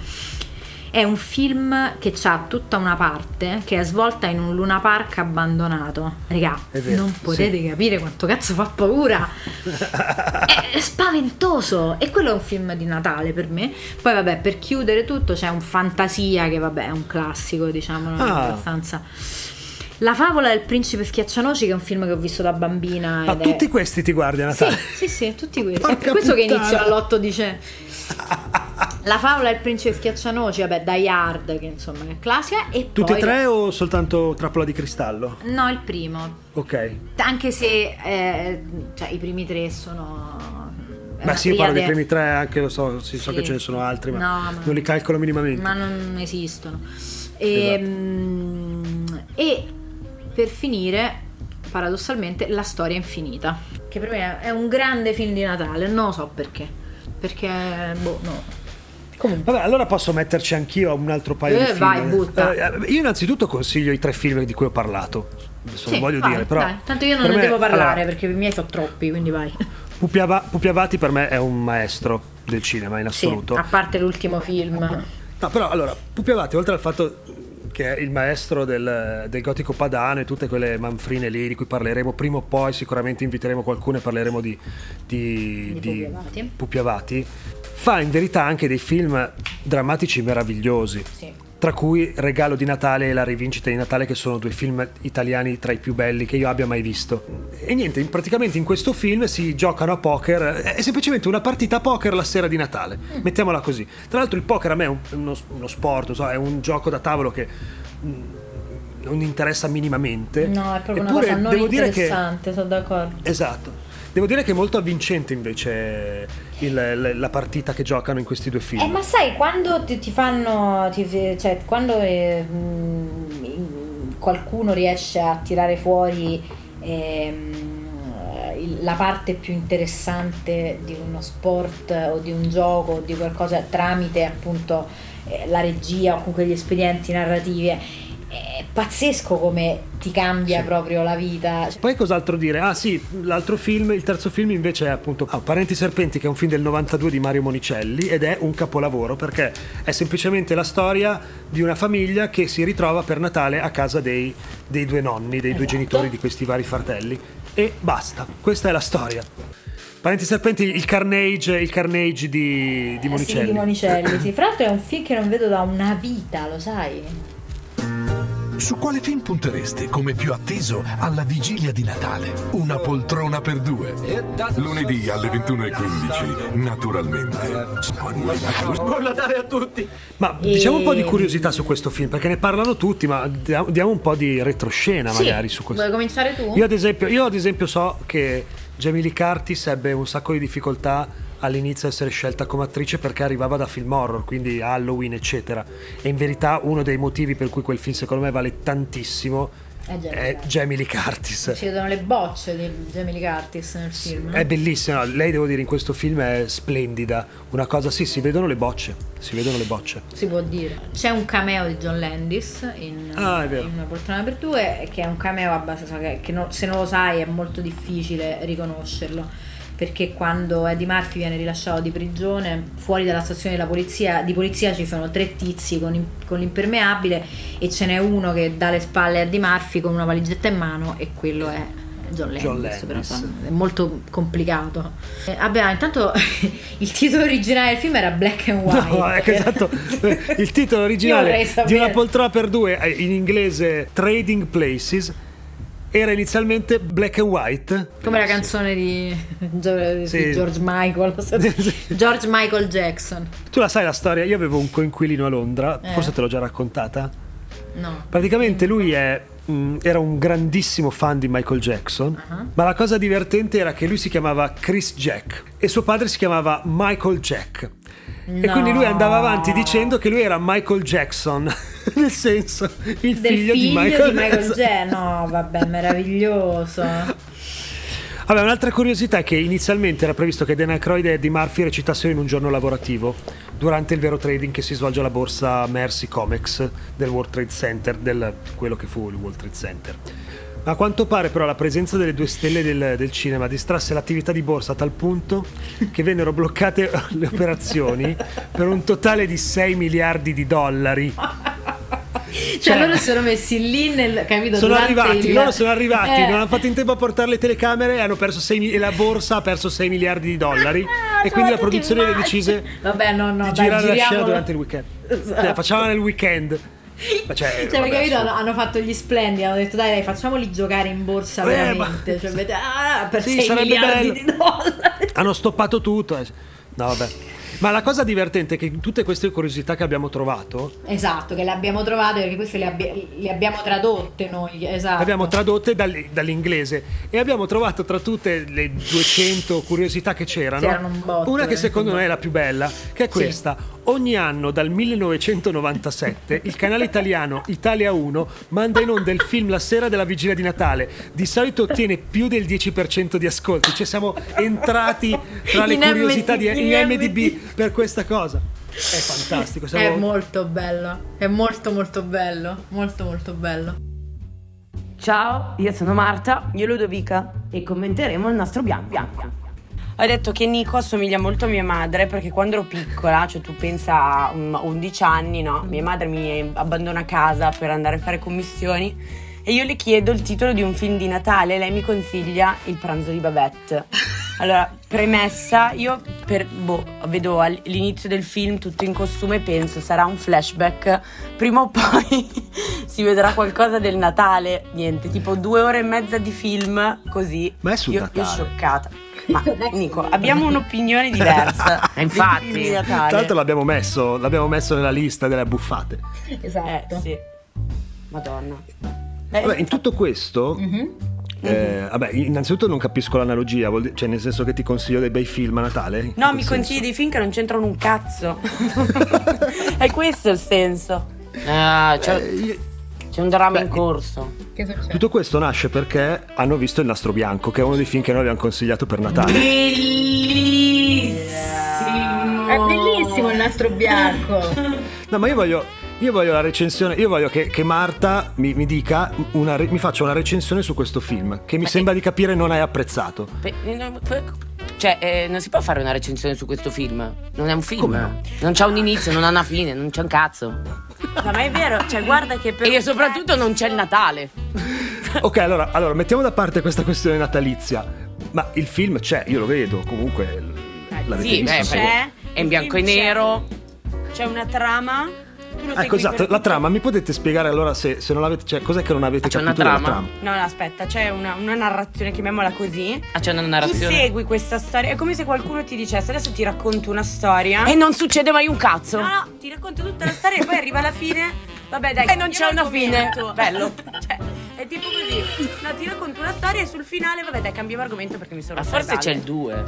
è un film che ha tutta una parte che è svolta in un Luna Park abbandonato. Regà, non potete sì. capire quanto cazzo fa paura. [laughs] è spaventoso e quello è un film di Natale per me poi vabbè per chiudere tutto c'è un fantasia che vabbè è un classico diciamo non è Ah. abbastanza La favola del principe schiaccianoci, che è un film che ho visto da bambina. Ma ed è- tutti questi ti guardi a Natale? Sì, sì, sì, tutti [laughs] questi. Porca è per questo che puttana. inizio all'8 dicembre. La favola del principe schiaccianoci, vabbè, Die Hard, che insomma è classica. E Tutti poi e tre o soltanto Trappola di cristallo? No, il primo. Ok. Anche se eh, cioè, i primi tre sono. è una sì, io parlo dei primi tre, anche lo so, sì, so Sì. che ce ne sono altri, ma, No, ma- non li calcolo minimamente. Ma non esistono. E, Esatto. mm, e per finire, paradossalmente, la storia infinita. Che per me è un grande film di Natale, non lo so perché. Perché, boh, no. Comunque. Vabbè, allora posso metterci anch'io un altro paio Eh, di film. vai, butta. Eh, io innanzitutto consiglio i tre film di cui ho parlato. Adesso Sì, non voglio vai, dire, però. dai. Tanto io non ne me- devo parlare allora, perché i miei sono troppi, quindi vai. [laughs] Pupiava- Pupiavati per me è un maestro del cinema in Sì, assoluto. a parte l'ultimo film. No, però allora, Pupiavati, oltre al fatto che è il maestro del, del gotico padano e tutte quelle manfrine lì di cui parleremo prima o poi, sicuramente inviteremo qualcuno e parleremo di, di, Di di Pupiavati. Fa in verità anche dei film drammatici meravigliosi. Sì. Tra cui Regalo di Natale e La rivincita di Natale, che sono due film italiani tra i più belli che io abbia mai visto. E niente, praticamente in questo film si giocano a poker, è semplicemente una partita a poker la sera di Natale, Mm. mettiamola così. Tra l'altro il poker a me è un- uno, uno sport, so, è un gioco da tavolo che mm, non interessa minimamente. No, è proprio Eppure una cosa non devo interessante, sono d'accordo. Esatto. Devo dire che è molto avvincente invece il- la, partita che giocano in questi due film. Eh, ma sai, quando ti, ti fanno, ti- cioè, quando eh, qualcuno riesce a tirare fuori il- la parte più interessante di uno sport o di un gioco o di qualcosa tramite appunto eh, la regia o comunque gli espedienti narrativi, è, pazzesco come ti cambia proprio la vita. Poi cos'altro dire? Ah sì, l'altro film, il terzo film invece è appunto ah, Parenti Serpenti che è un film del 92 di Mario Monicelli ed è un capolavoro perché è semplicemente la storia di una famiglia che si ritrova per Natale a casa dei, dei due nonni, dei due genitori di questi vari fratelli e basta, questa è la storia. Parenti Serpenti, il Carnage, il Carnage di, di eh, Monicelli. Sì, di Monicelli. sì. Fra l'altro è un film che non vedo da una vita, lo sai? Su quale film puntereste come più atteso alla vigilia di Natale? Una poltrona per due. Lunedì alle 21.15, naturalmente. Buon Natale a tutti! Ma diciamo un po' di curiosità su questo film, perché ne parlano tutti, ma diamo, diamo un po' di retroscena Sì. magari su questo. Vuoi cominciare tu? Io ad, esempio, io ad esempio so che Jamie Lee Curtis ebbe un sacco di difficoltà all'inizio a essere scelta come attrice perché arrivava da film horror, quindi Halloween eccetera. E in verità uno dei motivi per cui quel film secondo me vale tantissimo È Jamie è Jamie Lee Curtis. Si vedono le bocce di Jamie Lee Curtis nel film. È bellissima, lei devo dire in questo film è splendida. Una cosa, sì, si vedono le bocce, si vedono le bocce. Si può dire. C'è un cameo di John Landis in, Ah, in Una poltrona per due, che è un cameo abbastanza che, che non- se non lo sai è molto difficile riconoscerlo. Perché quando Eddie Murphy viene rilasciato di prigione, fuori dalla stazione della polizia, di polizia ci sono tre tizi con, con l'impermeabile e ce n'è uno che dà le spalle a Eddie Murphy con una valigetta in mano e quello è John Landis, John però, Landis. insomma, è molto complicato. Eh, vabbè, intanto [laughs] il titolo originale del film era Black and White. No, [laughs] ecco, esatto. [laughs] Il titolo originale di una poltrona per due, eh, in inglese Trading Places, era inizialmente Black and White. Come la canzone di, di Sì. George Michael, [laughs] George Michael Jackson. Tu la sai la storia? Io avevo un coinquilino a Londra, Eh. forse te l'ho già raccontata. No. Praticamente lui è, mh, era un grandissimo fan di Michael Jackson, Ah. ma la cosa divertente era che lui si chiamava Chris Jack e suo padre si chiamava Michael Jack. E No. quindi lui andava avanti dicendo che lui era Michael Jackson, [laughs] [laughs] nel senso il figlio, figlio di Michael, Jackson. No, vabbè, meraviglioso. Vabbè, un'altra curiosità è che inizialmente era previsto che Dan Aykroyd e Eddie Murphy recitassero in un giorno lavorativo durante il vero trading che si svolge alla borsa Mercy Comex del World Trade Center, del quello che fu il World Trade Center. A quanto pare però la presenza delle due stelle del, del cinema distrasse l'attività di borsa a tal punto che vennero bloccate [laughs] le operazioni per un totale di 6 miliardi di dollari. Cioè, Cioè- loro si sono messi lì nel capito Sono arrivati, il- loro sono arrivati, Eh. non hanno fatto in tempo a portare le telecamere e hanno perso 6 mi- la borsa ha perso 6 miliardi di dollari e quindi la produzione decise Vabbè, no, no, di dai, girare la scena durante il weekend. Esatto. Cioè, facciamola nel weekend. Ma cioè, Cioè, perché capito, hanno, fatto gli splendidi, hanno detto dai, dai, facciamoli giocare in borsa Eh, veramente. ma- Cioè, ah, per Sì, 6 sarebbe miliardi bello. di dollari. Hanno stoppato tutto. eh. No, vabbè. Ma la cosa divertente è che tutte queste curiosità che abbiamo trovato, Esatto, che le abbiamo trovate perché queste le, abbia- le abbiamo tradotte noi. Esatto. le abbiamo tradotte dal- dall'inglese e abbiamo trovato tra tutte le 200 curiosità che c'erano, C'erano un botto, una che eh, secondo me è la più bella, che è questa. Ogni anno dal 1997 il canale italiano Italia 1 manda in onda il film la sera della vigilia di Natale. Di solito ottiene più del 10% di ascolti, cioè siamo entrati tra le In curiosità di, MD, in MDB per questa cosa. È fantastico. siamo- È molto bello, è molto molto bello, molto molto bello. Ciao, io sono Marta, io Ludovica e commenteremo il nastro bianco. bianco. Ho detto che Nico assomiglia molto a mia madre perché quando ero piccola, cioè tu pensa a un- 11 anni, no? Mia madre mi abbandona a casa per andare a fare commissioni e io le chiedo il titolo di un film di Natale e lei mi consiglia Il pranzo di Babette. Allora, premessa, io per, boh, vedo all'inizio del film tutto in costume e penso sarà un flashback, prima o poi [laughs] si vedrà qualcosa del Natale, niente, tipo due ore e mezza di film così. Ma è sul io, Natale. Io scioccata. Ma Nico, abbiamo un'opinione diversa. [laughs] Eh, infatti. l'altro l'abbiamo messo, l'abbiamo messo nella lista delle buffate. Esatto. Eh, sì. Madonna. Vabbè, in tutto questo, Mhm. eh, vabbè, innanzitutto non capisco l'analogia, vuol dire- cioè nel senso che ti consiglio dei bei film a Natale? No, mi consigli dei film che non c'entrano un cazzo. [laughs] è questo il senso. Ah, c'è, Eh, c'è un dramma in corso. Tutto questo nasce perché hanno visto Il Nastro Bianco, che è uno dei film che noi abbiamo consigliato per Natale. Bellissimo. È bellissimo il nastro bianco. No, ma io voglio, io voglio la recensione, io voglio che, che Marta mi, mi dica, una mi faccia una recensione su questo film, che mi sembra di capire non hai apprezzato. Pe- eh, no, Cioè, eh, non si può fare una recensione su questo film. Non è un film. Come no? Non c'ha un inizio, non ha una fine, non c'è un cazzo. No, ma è vero, cioè guarda che per E soprattutto non c'è il Natale. [laughs] Ok, allora, allora mettiamo da parte questa questione natalizia, ma il film c'è, io lo vedo, comunque l'avete sì, visto. beh, c'è, È in bianco e film c'è. nero. C'è una trama. Tu lo Ecco, esatto, la tutto- trama, mi potete spiegare allora se, se non l'avete, cioè, cos'è che non avete Ah, c'è una capito trama? trama? No, no, aspetta, c'è una, una narrazione, chiamiamola così. Ah, c'è una Tu narrazione. segui questa storia, è come se qualcuno ti dicesse adesso ti racconto una storia. E non succede mai un cazzo. No, no, ti racconto tutta la storia e poi arriva alla fine. Vabbè, dai, E non c'è una fine. [laughs] Bello. Cioè, è tipo così. No, ti racconto una storia e sul finale, vabbè, dai, cambiamo argomento perché mi sono Ma forse c'è il 2,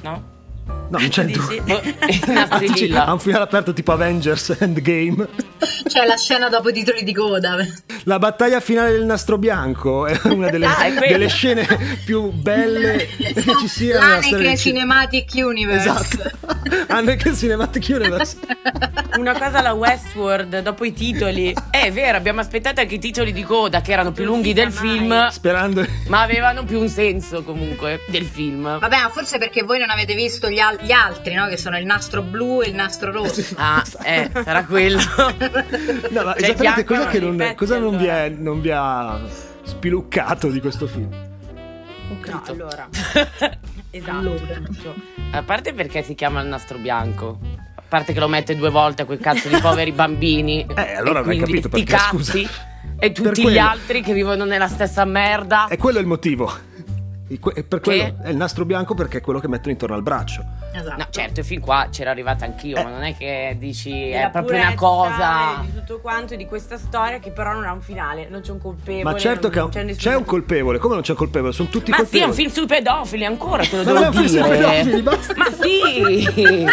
no? No, non c'è il Dici? due. I nastri tu dici, lilla. ha un finale aperto tipo Avengers Endgame. C'è la scena dopo i titoli di coda. La battaglia finale del nastro bianco è una delle, Ah, è delle scene più belle che ci sia cinema. Cinematic Universe. Esatto. [laughs] Anneke Cinematic Universe. Una cosa alla Westworld, dopo i titoli. Eh, È vero, abbiamo aspettato anche i titoli di coda che erano più lunghi del mai. film, Sperando. ma avevano più un senso comunque del film. Vabbè, ma forse perché voi non avete visto gli, al- gli altri, no? Che sono il nastro blu e il nastro rosso. Ah, eh, sarà quello. No, ma Cioè, esattamente cosa, non che non, pezzi, cosa non, vi allora. è, non vi ha spiluccato di questo film? No, [laughs] allora. esatto. A parte perché si chiama il nastro bianco. A parte che lo mette due volte a quei cazzo di poveri bambini. [laughs] Eh, allora e avrei quindi capito sti perché, cazzi scusa. e tutti gli altri che vivono nella stessa merda. E quello è il motivo. Per Che? quello è il nastro bianco perché è quello che mettono intorno al braccio. Esatto. No, certo, e fin qua c'era arrivata anch'io, ma non è che dici è proprio una cosa. Di tutto quanto, di questa storia che però non ha un finale, non c'è un colpevole. Ma certo non- che non c'è, nessun- c'è un colpevole. Come non c'è un colpevole? Sono tutti Ma sì, è colpevoli. un film sui pedofili ancora, te lo Ma devo non è un film sui dire. pedofili, basta. Ma sì!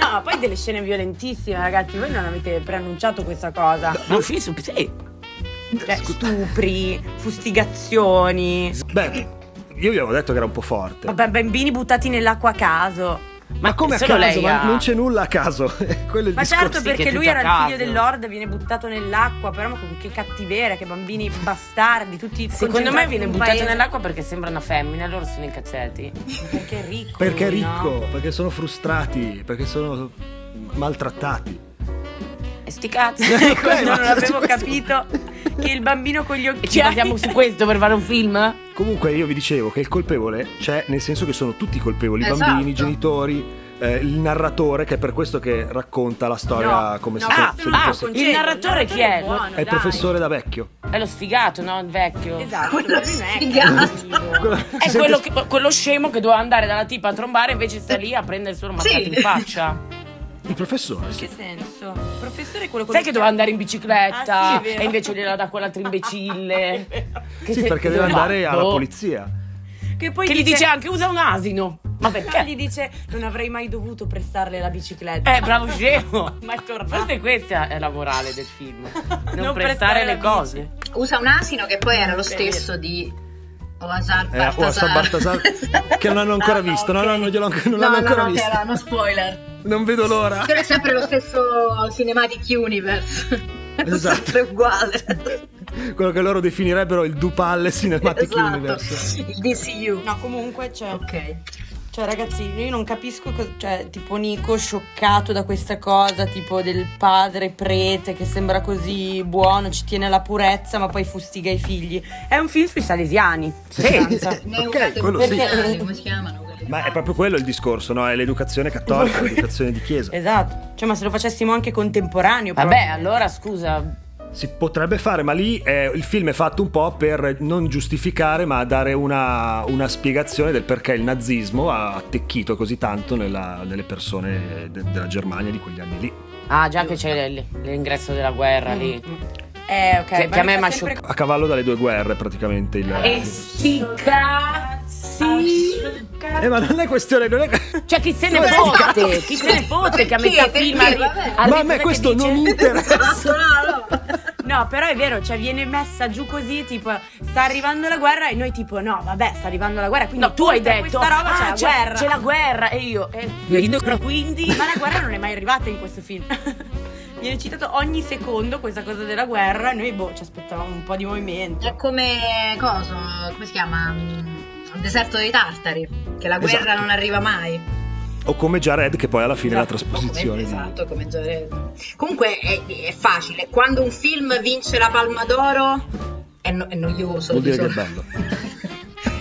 No, ma poi delle scene violentissime, ragazzi. Voi non avete preannunciato questa cosa. Ma un film su sì. Cioè, stupri, fustigazioni. Beh, io vi avevo detto che era un po' forte. Vabbè, bambini buttati nell'acqua a caso. Ma come a caso? lei Ma ha- non c'è nulla a caso. [laughs] Quello è il Ma discorso. certo, perché lui era il figlio del Lord, viene buttato nell'acqua, però ma con che cattiveria, che bambini bastardi, tutti Secondo me viene buttato paese. nell'acqua perché sembra una femmina, loro sono incazzati. Perché è ricco. Perché è ricco, no? perché sono frustrati, perché sono maltrattati. E sti cazzi. [laughs] Quello non [laughs] ma- avevo questo- capito che il bambino con gli E ci occhiali guardiamo su questo per fare un film? Comunque io vi dicevo che il colpevole c'è nel senso che sono tutti colpevoli, i Esatto. bambini, i genitori, eh, il narratore che è per questo che racconta la storia come se, Ah, se ah, fosse... il narratore chi è? È il professore da vecchio. È lo sfigato, no? Il vecchio. Esatto, Quello È quello, che- quello scemo che doveva andare dalla tipa a trombare, invece sta lì a prendere solo una Sì. in faccia. Il professore, In sì. che senso? Il professore è quello Sai che doveva andare in bicicletta Ah, sì, è vero. e invece gliela dà quell'altro [laughs] imbecille. Che Sì, se- perché deve andare alla Boh. polizia. Che poi Che gli dice anche usa un asino. Ma perché? Gli dice non avrei mai dovuto prestarle la bicicletta. Eh, bravo scemo. [laughs] Ma è tornato. Forse questa è la morale del film. [laughs] Non, Non prestare prestare le la cose. Usa un asino che poi era lo stesso di Oasar Eh, o a San Baltasar che non hanno ancora visto, no, no, non, glielo- non no, l'hanno no, ancora no, visto. uno spoiler. Non vedo l'ora. Quello è sempre lo stesso Cinematic Universe. Esatto. sempre uguale. Quello che loro definirebbero il Dupalle Cinematic Esatto. Universe. Il DCU. No, comunque c'è. Ok. Cioè, ragazzi, io non capisco, co- cioè, tipo Nico scioccato da questa cosa, tipo del padre prete che sembra così buono, ci tiene alla purezza, ma poi fustiga i figli. È un film sui salesiani. Sì. [laughs] Ok, quello sì. Perché, come si chiamano? Ma è proprio quello il discorso, no? È l'educazione cattolica, [laughs] l'educazione di chiesa. Esatto. Cioè, ma se lo facessimo anche contemporaneo. Vabbè, proprio. allora scusa. Si potrebbe fare, ma lì eh, il film è fatto un po' per non giustificare, ma dare una, una spiegazione del perché il nazismo ha attecchito così tanto nella- nelle persone de- della Germania di quegli anni lì. Ah, già che c'è l- l'ingresso della guerra lì. Eh, ok. Che- che a me mi m'ha sempre-. A cavallo dalle due guerre, praticamente. Il... E sti cazzi. Eh, ma non è questione, non è... Cioè, chi se ne fotte? Chi se ne fotte che a metà film arri- Ma a me questo dice- non interessa. No, [laughs] però è vero, cioè viene messa giù così, tipo, sta arrivando la guerra e noi tipo, no, vabbè, sta arrivando la guerra, quindi No, tu hai oltre a detto questa roba "Ah, c'è la guerra. C'è la guerra e io eh, vedo quindi Ma la guerra non è mai arrivata in questo film. [laughs] Viene citato ogni secondo questa cosa della guerra e noi boh, ci aspettavamo un po' di movimento. È come cosa? Come si chiama? Mm, Il deserto dei tartari. Che la guerra Esatto. non arriva mai. O come Jared, che poi alla fine è la Esatto, trasposizione. di- Esatto, come Jared. Comunque è, è facile. Quando un film vince la Palma d'Oro è, no- è noioso. Vuol dire che è diciamo. bello. [laughs]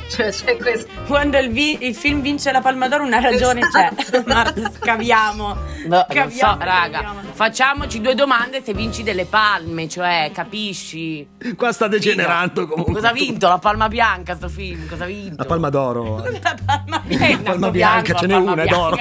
Cioè, c'è questo. Quando il, vi- il film vince la Palma d'Oro una ragione c'è. [laughs] Marta, scaviamo. Boh, non so, Scaviamo, raga. scaviamo. Facciamoci due domande se vinci delle palme, cioè, capisci? Qua sta degenerando comunque. Cosa ha vinto? La palma bianca sto film? Cosa ha vinto? La palma d'oro. La Palma bianca. palma naso bianca, bianco, ce n'è la palma una, è d'oro.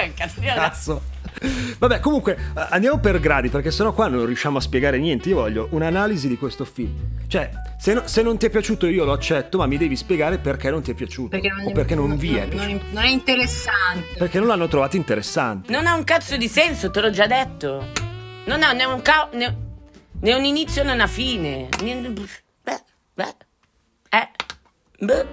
Cazzo. [laughs] Vabbè, comunque eh, andiamo per gradi perché sennò qua non riusciamo a spiegare niente. Io voglio un'analisi di questo film. Cioè, se, no- se non ti è piaciuto io lo accetto, ma mi devi spiegare perché non ti è piaciuto. Perché non, o perché non vi è non- piaciuto. non- non è interessante. Perché non l'hanno trovato interessante. Non ha un cazzo di senso, te l'ho già detto. Non ha né un, ca- né, né un inizio né una fine. Beh, beh, eh, beh.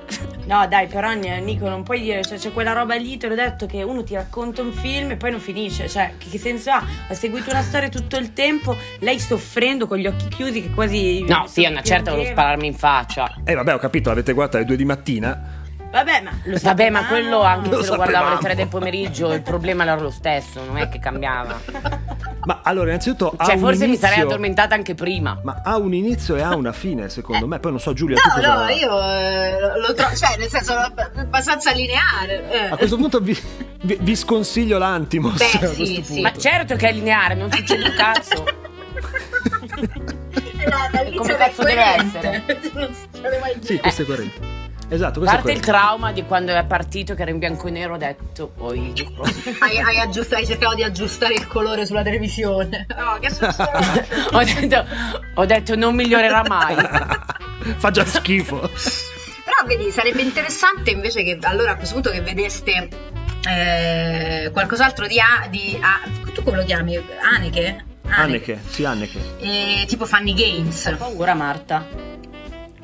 No, dai, però Nico, non puoi dire, cioè c'è quella roba lì, te l'ho detto, che uno ti racconta un film e poi non finisce. Cioè, che, che senso ha? Ha seguito una storia tutto il tempo, lei soffrendo con gli occhi chiusi, che quasi. No, sì, a una certa volevo spararmi in faccia. Eh vabbè, ho capito, l'avete guardato alle due di mattina. Vabbè, ma lo Vabbè, ma sapevamo. quello anche Lo se lo guardavo alle sapevamo. 3 del pomeriggio, il problema era lo stesso, non è che cambiava. [laughs] Ma allora, innanzitto ha Cioè, un forse mi sarei inizio- addormentata anche prima. Ma ha un inizio e ha una fine, secondo me. Poi non so, Giulia, tu No, cosa... no, io eh, lo- trovo, cioè, nel senso, abbastanza lineare. eh. A questo punto vi, vi- vi sconsiglio l'Antimos. Beh, [laughs] sì, sì. Ma certo che è lineare, non succede un cazzo. [laughs] Dall'inizio come cazzo deve coerente. [laughs] Non succede mai Sì, questo è coerente. Esatto, questo parte è il trauma di quando è partito che era in bianco e nero, ho detto, poi [laughs] Hai, hai, aggiustato, hai cercato di aggiustare il colore sulla televisione. [laughs] No, che ho, detto, ho detto non migliorerà mai. [laughs] Fa già schifo. Però vedi, sarebbe interessante invece che allora a questo punto che vedeste eh, qualcos'altro di, A, di A- tu come lo chiami? Aneke? Anneke, sì, Anneke. Eh, tipo Funny Games. Ho paura, Marta.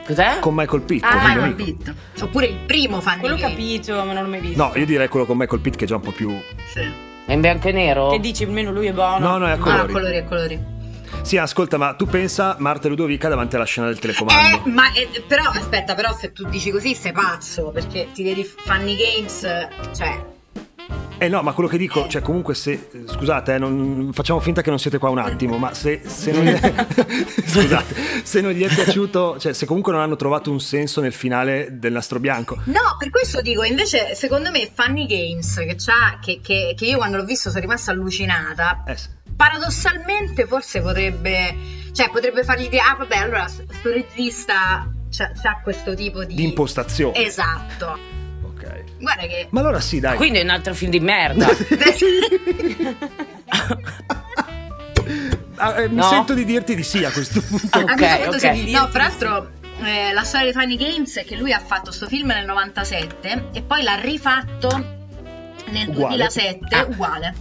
Cos'è? Con Michael Pitt. Ah, Michael amico. Pitt. Oppure il primo Funny Quello Games. capito, ma non l'ho mai visto. No, io direi quello con Michael Pitt che è già un po' più... È in bianco e nero? Che dici, almeno lui è buono. No, no, è a Ah, colori. colori e colori. Sì, ascolta, ma tu pensa Marta e Ludovica davanti alla scena del telecomando. Eh, ma eh, però aspetta, però se tu dici così sei pazzo, perché ti vedi Funny Games, cioè Eh no, ma quello che dico, cioè comunque se, scusate, eh, non- facciamo finta che non siete qua un attimo, ma se, se non, [laughs] scusate, se non gli è piaciuto, cioè se comunque non hanno trovato un senso nel finale del nastro bianco, No, per questo dico, invece, secondo me Funny Games, che, c'ha, che, che- che io quando l'ho visto sono rimasta allucinata, eh sì. paradossalmente forse potrebbe, cioè potrebbe fargli dire, ah vabbè, allora sto regista c'ha, c'ha questo tipo di... di impostazione. Esatto. Ok. Guarda che... Ma allora sì, dai. Quindi è un altro film di merda. [laughs] Ah, eh, Mi No? sento di dirti di sì a questo punto. A questo punto ok. sì. No, tra l'altro eh, la storia di Funny Games è che lui ha fatto sto film nel 97 e poi l'ha rifatto nel Uguale. 2007 Ah. uguale.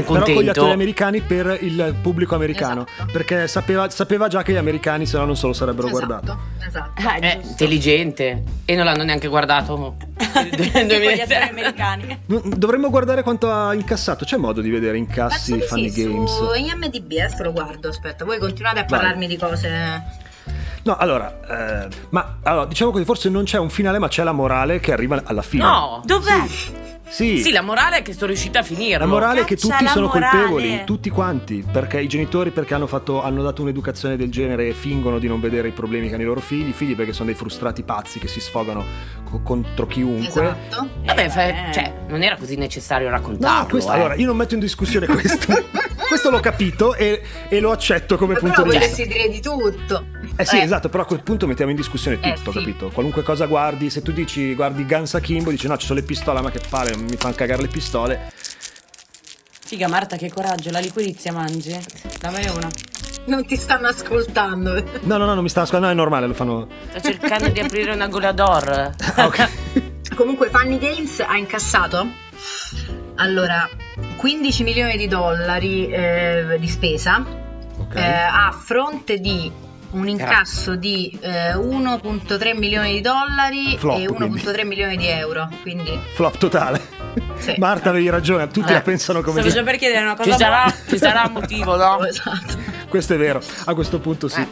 Per- però con gli attori americani per il pubblico americano. Esatto. Perché sapeva, sapeva già che gli americani se no non se lo sarebbero guardato. Esatto. Ah, È intelligente. E non l'hanno neanche guardato. [laughs] nel Tipo gli attori 2007. americani. No, Dovremmo guardare quanto ha incassato. C'è modo di vedere incassi Penso Funny sì, Games? su IMDB, adesso lo guardo, aspetta, voi continuate a parlarmi di cose... No, allora, eh, ma allora, diciamo così, forse non c'è un finale, ma c'è la morale che arriva alla fine. No. Dov'è? Sì. Sì, la morale è che sono riuscita a finirlo. La morale è che Caccia tutti sono morale. colpevoli, tutti quanti, perché i genitori perché hanno, fatto, hanno dato un'educazione del genere e fingono di non vedere i problemi che hanno i loro figli, i figli perché sono dei frustrati pazzi che si sfogano co- contro chiunque. Esatto. Vabbè, fa- cioè, non era così necessario raccontarlo. No, questo- eh. allora io non metto in discussione questo. [laughs] questo l'ho capito e, e lo accetto come Però punto di vista. volessi dire di tutto. Eh sì, esatto, però a quel punto mettiamo in discussione Eh, tutto, sì. capito? Qualunque cosa guardi, se tu dici guardi Guns Akimbo, dici no, ci sono le pistole, ma che palle, mi fanno cagare le pistole. Figa Marta, che coraggio, la liquirizia mangi? Dammene una. Non ti stanno ascoltando. No, no, no, non mi stanno ascoltando, no, è normale, lo fanno... Sto cercando di aprire una gola d'or. [laughs] Ah, ok. [laughs] Comunque Funny Games ha incassato allora 15 milioni di dollari eh, di spesa Ok. eh, a fronte di un incasso di eh, 1.3 milioni di dollari Flop, e 1.3 milioni di euro. Quindi Flop totale. Sì. [laughs] Marta, avevi ragione, tutti Eh. la pensano come Stavo te. già per chiedere una cosa Ci sarà, ci sarà un motivo, no? [laughs] esatto. Questo è vero, a questo punto sì.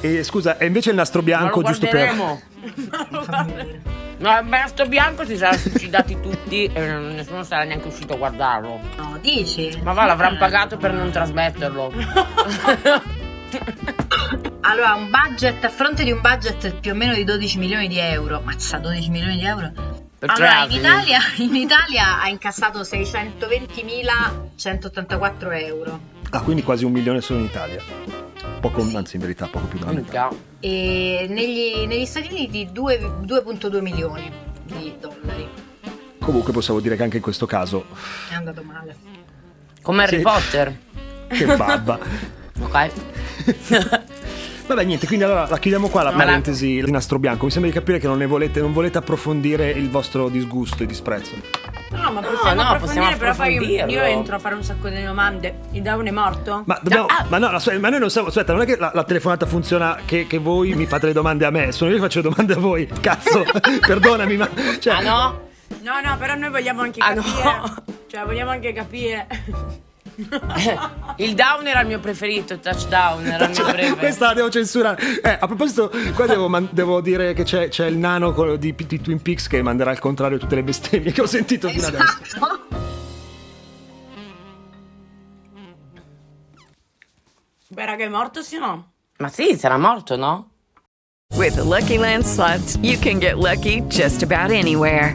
E scusa, e invece il nastro bianco, giusto per... [laughs] No, il maestro bianco si saranno suicidati tutti e nessuno sarà neanche uscito a guardarlo. No, dici? Ma va, l'avranno pagato per non trasmetterlo. Allora, un budget a fronte di un budget più o meno di 12 milioni di euro. Mazza, 12 milioni di euro. Per Allora, in. Italia, [laughs] in Italia ha incassato 620.184 euro. Ah, quindi quasi un milione solo in Italia. Poco, anzi in verità poco più della metà. Minchia. E negli, negli Stati Uniti due- 2.2 milioni di dollari. Comunque possiamo dire che anche in questo caso... È andato male. Come Harry Sì. Potter. Che babba. [laughs] Ok. [laughs] Vabbè, niente, quindi allora la chiudiamo qua la la- parentesi di nastro bianco. Mi sembra di capire che non ne volete, non volete approfondire il vostro disgusto e disprezzo. No, ma possiamo no, approfondire, possiamo però poi approfondirlo. io entro a fare un sacco di domande. Il down è morto? Ma, dobbiamo, Ah. ma no, aspetta, ma noi non siamo. Aspetta, non è che la, la telefonata funziona che, che voi mi fate le domande a me, sono io che faccio le domande a voi. Cazzo, [laughs] perdonami, ma. Cioè, Ah no? No, no, però noi vogliamo anche Ah, capire. no. Cioè, vogliamo anche capire. Il down era il mio preferito, il touchdown era il mio preferito. Questa la devo censurare. Eh, a proposito, qua devo, man- devo dire che c'è, c'è il nano di, di Twin Peaks che manderà al contrario tutte le bestemmie che ho sentito fino adesso. Esatto. Beh, raga, è morto sì o no? Ma sì, sarà morto, no? With the Lucky Land slots, you can get lucky just about anywhere.